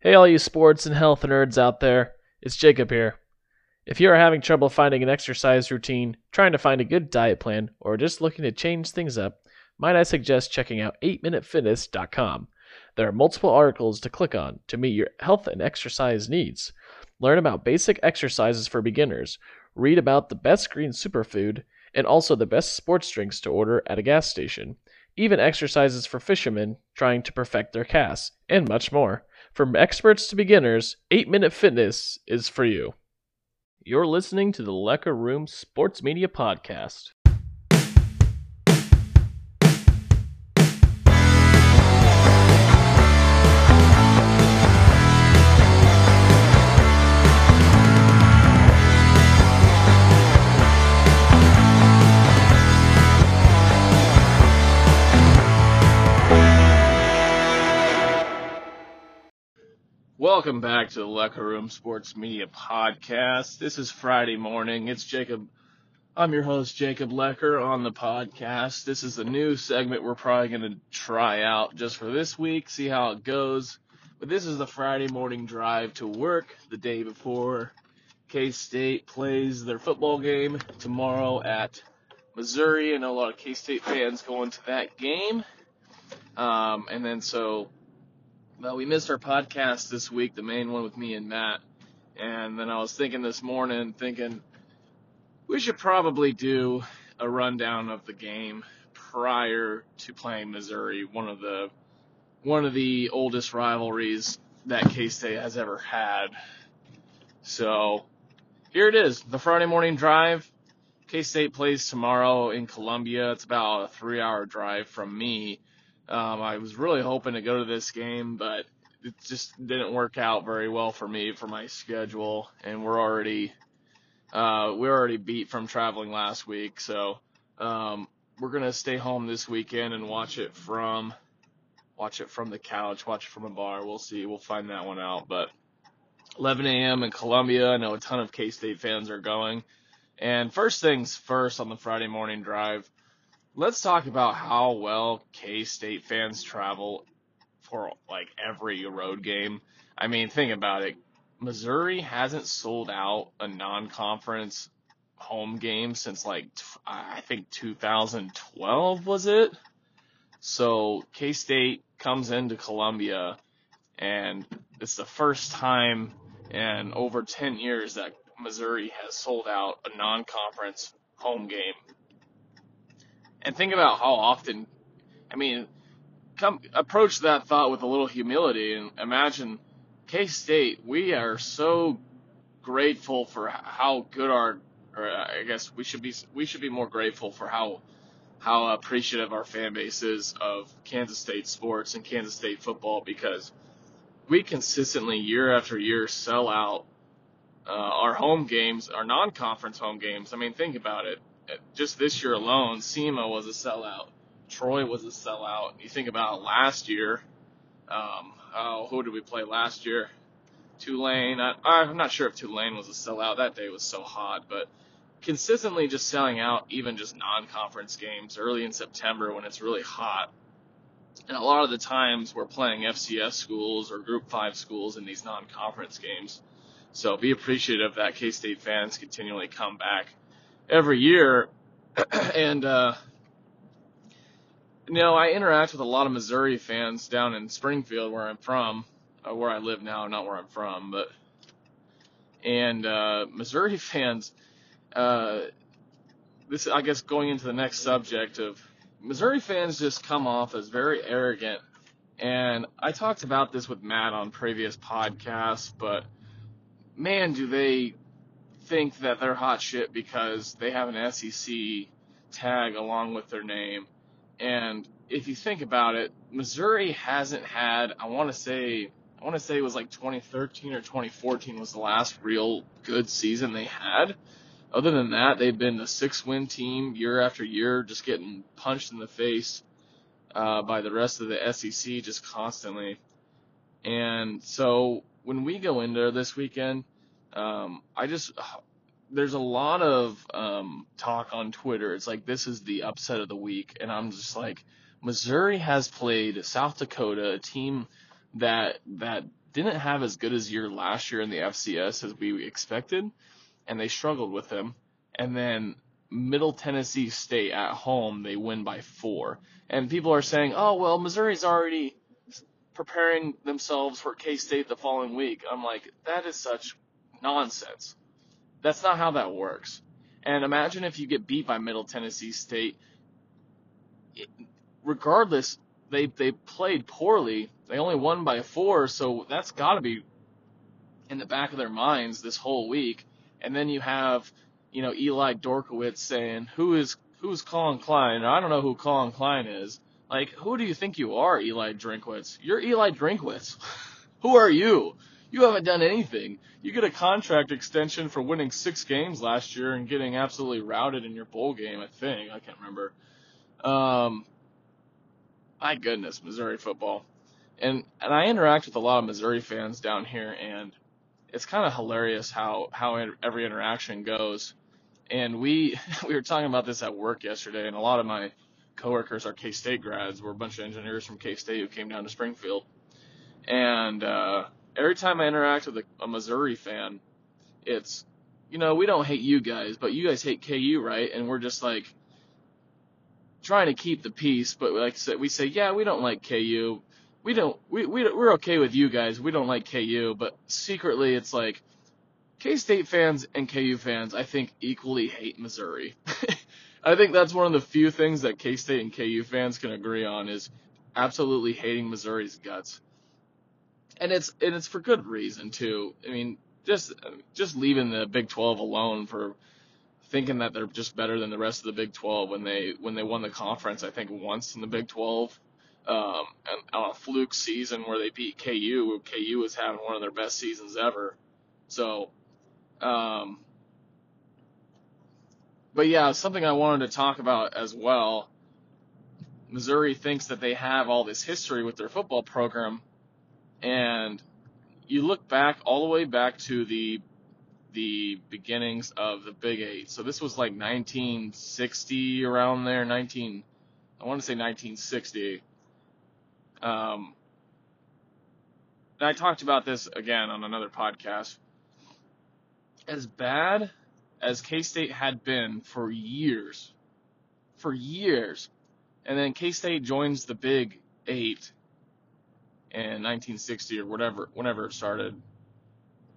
Hey, all you sports and health nerds out there, it's Jacob here. If you are having trouble finding an exercise routine, trying to find a good diet plan, or just looking to change things up, might I suggest checking out 8minutefitness.com. There are multiple articles to click on to meet your health and exercise needs. Learn about basic exercises for beginners, read about the best green superfood, and also the best sports drinks to order at a gas station, even exercises for fishermen trying to perfect their casts, and much more. From experts to beginners, 8 Minute Fitness is for you. You're listening to the Lecker Room Sports Media Podcast. Welcome back to the Lecker Room Sports Media Podcast. This is Friday morning. It's Jacob. I'm your host, Jacob Lecker, on the podcast. This is a new segment we're probably going to try out just for this week, see how it goes. But this is the Friday morning drive to work the day before K State plays their football game tomorrow at Missouri. I know a lot of K State fans going to that game. Um, and then so well, we missed our podcast this week, the main one with me and Matt. And then I was thinking this morning, thinking we should probably do a rundown of the game prior to playing Missouri, one of the one of the oldest rivalries that K State has ever had. So here it is, the Friday morning drive. K State plays tomorrow in Columbia. It's about a three hour drive from me. Um, I was really hoping to go to this game, but it just didn't work out very well for me for my schedule, and we're already uh, we're already beat from traveling last week, so um, we're gonna stay home this weekend and watch it from watch it from the couch, watch it from a bar. We'll see. We'll find that one out. But 11 a.m. in Columbia. I know a ton of K-State fans are going. And first things first on the Friday morning drive let's talk about how well K State fans travel for like every road game. I mean, think about it. Missouri hasn't sold out a non-conference home game since like I think 2012 was it. So K State comes into Columbia, and it's the first time in over 10 years that Missouri has sold out a non-conference home game and think about how often, I mean, come approach that thought with a little humility and imagine K State. We are so grateful for how good our, or I guess we should be we should be more grateful for how how appreciative our fan base is of Kansas State sports and Kansas State football because we consistently year after year sell out uh, our home games, our non-conference home games. I mean, think about it just this year alone, SEMO was a sellout. Troy was a sellout. You think about last year. Um, oh, who did we play last year? Tulane. I, I'm not sure if Tulane was a sellout. That day was so hot, but consistently just selling out even just non-conference games early in September when it's really hot. And a lot of the times we're playing FCS schools or Group 5 schools in these non-conference games. So be appreciative that K-State fans continually come back every year, and uh, you know I interact with a lot of Missouri fans down in Springfield, where I'm from, uh, where I live now, not where I'm from, but and uh, Missouri fans. Uh, this, I guess, going into the next subject of Missouri fans just come off as very arrogant. And I talked about this with Matt on previous podcasts, but man, do they think that they're hot shit because they have an SEC tag along with their name. And if you think about it, Missouri hasn't had, I want to say, I want to say it was like 2013 or 2014 was the last real good season they had. Other than that, they've been a six win team year after year, just getting punched in the face uh, by the rest of the SEC just constantly. And so when we go in there this weekend, um, I just there's a lot of um, talk on Twitter. It's like this is the upset of the week, and I'm just like, Missouri has played South Dakota, a team that that didn't have as good as year last year in the FCS as we expected, and they struggled with them. And then Middle Tennessee State at home, they win by four. And people are saying, oh, well, Missouri's already preparing themselves for K State the following week. I'm like, that is such nonsense. That's not how that works. And imagine if you get beat by Middle Tennessee State. It, regardless, they they played poorly. They only won by four, so that's got to be in the back of their minds this whole week. And then you have, you know, Eli Dorkowitz saying, "Who is who's Collin Klein?" I don't know who Collin Klein is. Like, who do you think you are, Eli Drinkwitz? You're Eli Drinkwitz. who are you? You haven't done anything. You get a contract extension for winning six games last year and getting absolutely routed in your bowl game. I think I can't remember. Um, my goodness, Missouri football. And and I interact with a lot of Missouri fans down here, and it's kind of hilarious how how every interaction goes. And we we were talking about this at work yesterday, and a lot of my coworkers are K State grads. We're a bunch of engineers from K State who came down to Springfield, and uh, every time I interact with a, a Missouri fan, it's you know we don't hate you guys, but you guys hate KU, right? And we're just like trying to keep the peace, but like I said, we say, yeah, we don't like KU. We don't, we, we, we're okay with you guys. We don't like KU, but secretly it's like, K-State fans and KU fans, I think, equally hate Missouri. I think that's one of the few things that K-State and KU fans can agree on is absolutely hating Missouri's guts. And it's, and it's for good reason too. I mean, just, just leaving the Big 12 alone for thinking that they're just better than the rest of the Big 12 when they when they won the conference. I think once in the Big 12, um, and on a fluke season where they beat KU. KU was having one of their best seasons ever. So, um, but yeah, something I wanted to talk about as well. Missouri thinks that they have all this history with their football program, and you look back all the way back to the the beginnings of the Big Eight. So this was like 1960 around there, 19, I want to say 1960. Um, and I talked about this again on another podcast. As bad as K State had been for years, for years, and then K State joins the Big Eight in 1960 or whatever, whenever it started,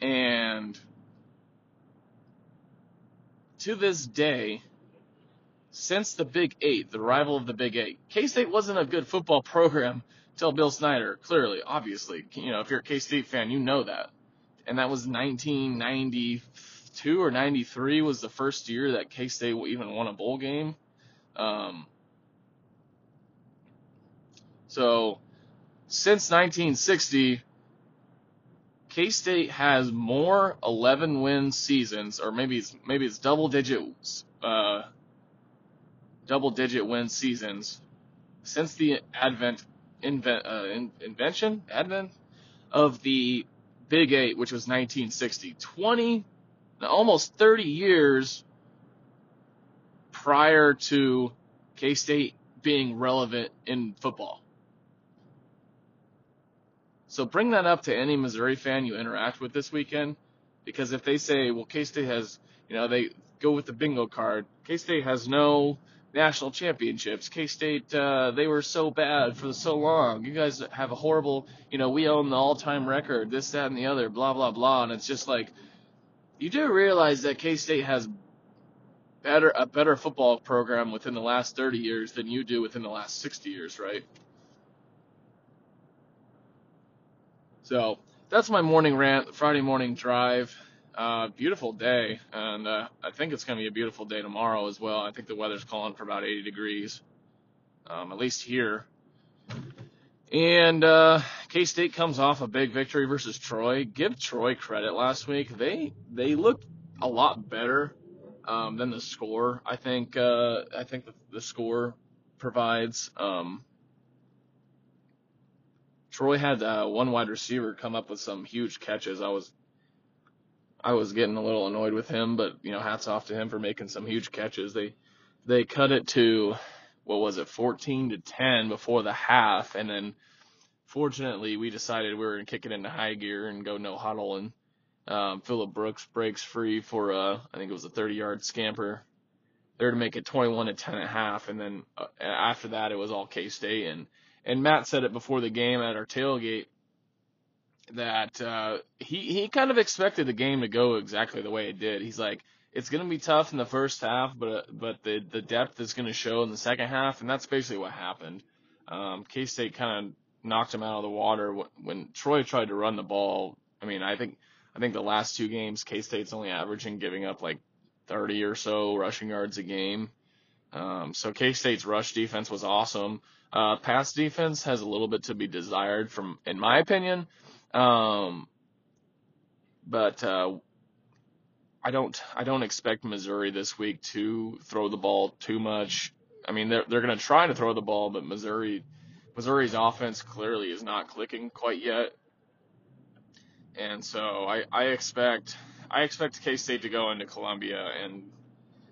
and to this day, since the Big Eight, the rival of the Big Eight, K State wasn't a good football program till Bill Snyder. Clearly, obviously, you know, if you're a K State fan, you know that. And that was 1992 or 93 was the first year that K State even won a bowl game. Um, so, since 1960, K State has more 11 win seasons, or maybe it's maybe it's double digit uh, double digit win seasons since the advent invent uh, in, invention advent of the Big Eight, which was 1960. 20, almost 30 years prior to K State being relevant in football. So bring that up to any Missouri fan you interact with this weekend, because if they say, well, K-State has, you know, they go with the bingo card. K-State has no national championships. K-State, uh, they were so bad for so long. You guys have a horrible, you know, we own the all-time record, this, that, and the other, blah, blah, blah. And it's just like, you do realize that K-State has better, a better football program within the last 30 years than you do within the last 60 years, right? So that's my morning rant, Friday morning drive. Uh, beautiful day, and uh, I think it's going to be a beautiful day tomorrow as well. I think the weather's calling for about 80 degrees, um, at least here. And uh, K State comes off a big victory versus Troy. Give Troy credit last week. They they looked a lot better um, than the score. I think uh, I think the, the score provides. Um, Troy had uh, one wide receiver come up with some huge catches. I was I was getting a little annoyed with him, but you know, hats off to him for making some huge catches. They they cut it to what was it, 14 to 10 before the half, and then fortunately, we decided we were to kick it into high gear and go no huddle. And um, Phillip Brooks breaks free for, a, I think it was a 30 yard scamper there to make it 21 to 10 and a half. And then uh, after that, it was all K State. And, and Matt said it before the game at our tailgate that uh, he, he kind of expected the game to go exactly the way it did. He's like, it's going to be tough in the first half, but but the the depth is going to show in the second half, and that's basically what happened. Um, K State kind of knocked him out of the water when Troy tried to run the ball. I mean, I think I think the last two games K State's only averaging giving up like 30 or so rushing yards a game. Um, so K State's rush defense was awesome. Uh, pass defense has a little bit to be desired from, in my opinion. Um, but, uh, I don't, I don't expect Missouri this week to throw the ball too much. I mean, they're, they're going to try to throw the ball, but Missouri, Missouri's offense clearly is not clicking quite yet. And so I, I expect I expect K State to go into Columbia, and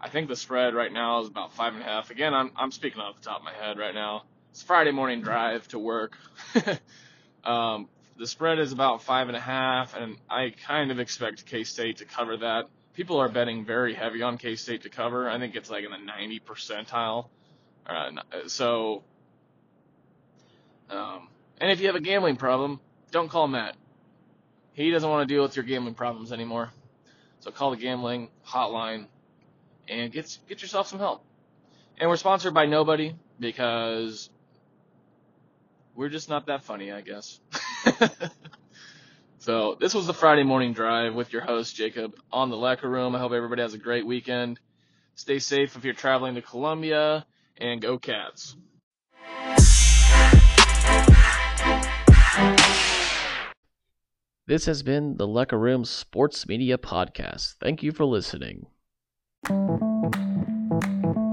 I think the spread right now is about five and a half. Again, I'm I'm speaking off the top of my head right now. It's Friday morning drive to work. um, the spread is about five and a half, and I kind of expect K State to cover that. People are betting very heavy on K State to cover. I think it's like in the 90 percentile. Uh, so, um, and if you have a gambling problem, don't call Matt. He doesn't want to deal with your gambling problems anymore. So call the gambling hotline and get get yourself some help. And we're sponsored by nobody because we're just not that funny, I guess. so this was the Friday morning drive with your host Jacob on the Lecker Room. I hope everybody has a great weekend. Stay safe if you're traveling to Columbia, and go Cats. This has been the Lecker Room Sports Media Podcast. Thank you for listening. Thank you.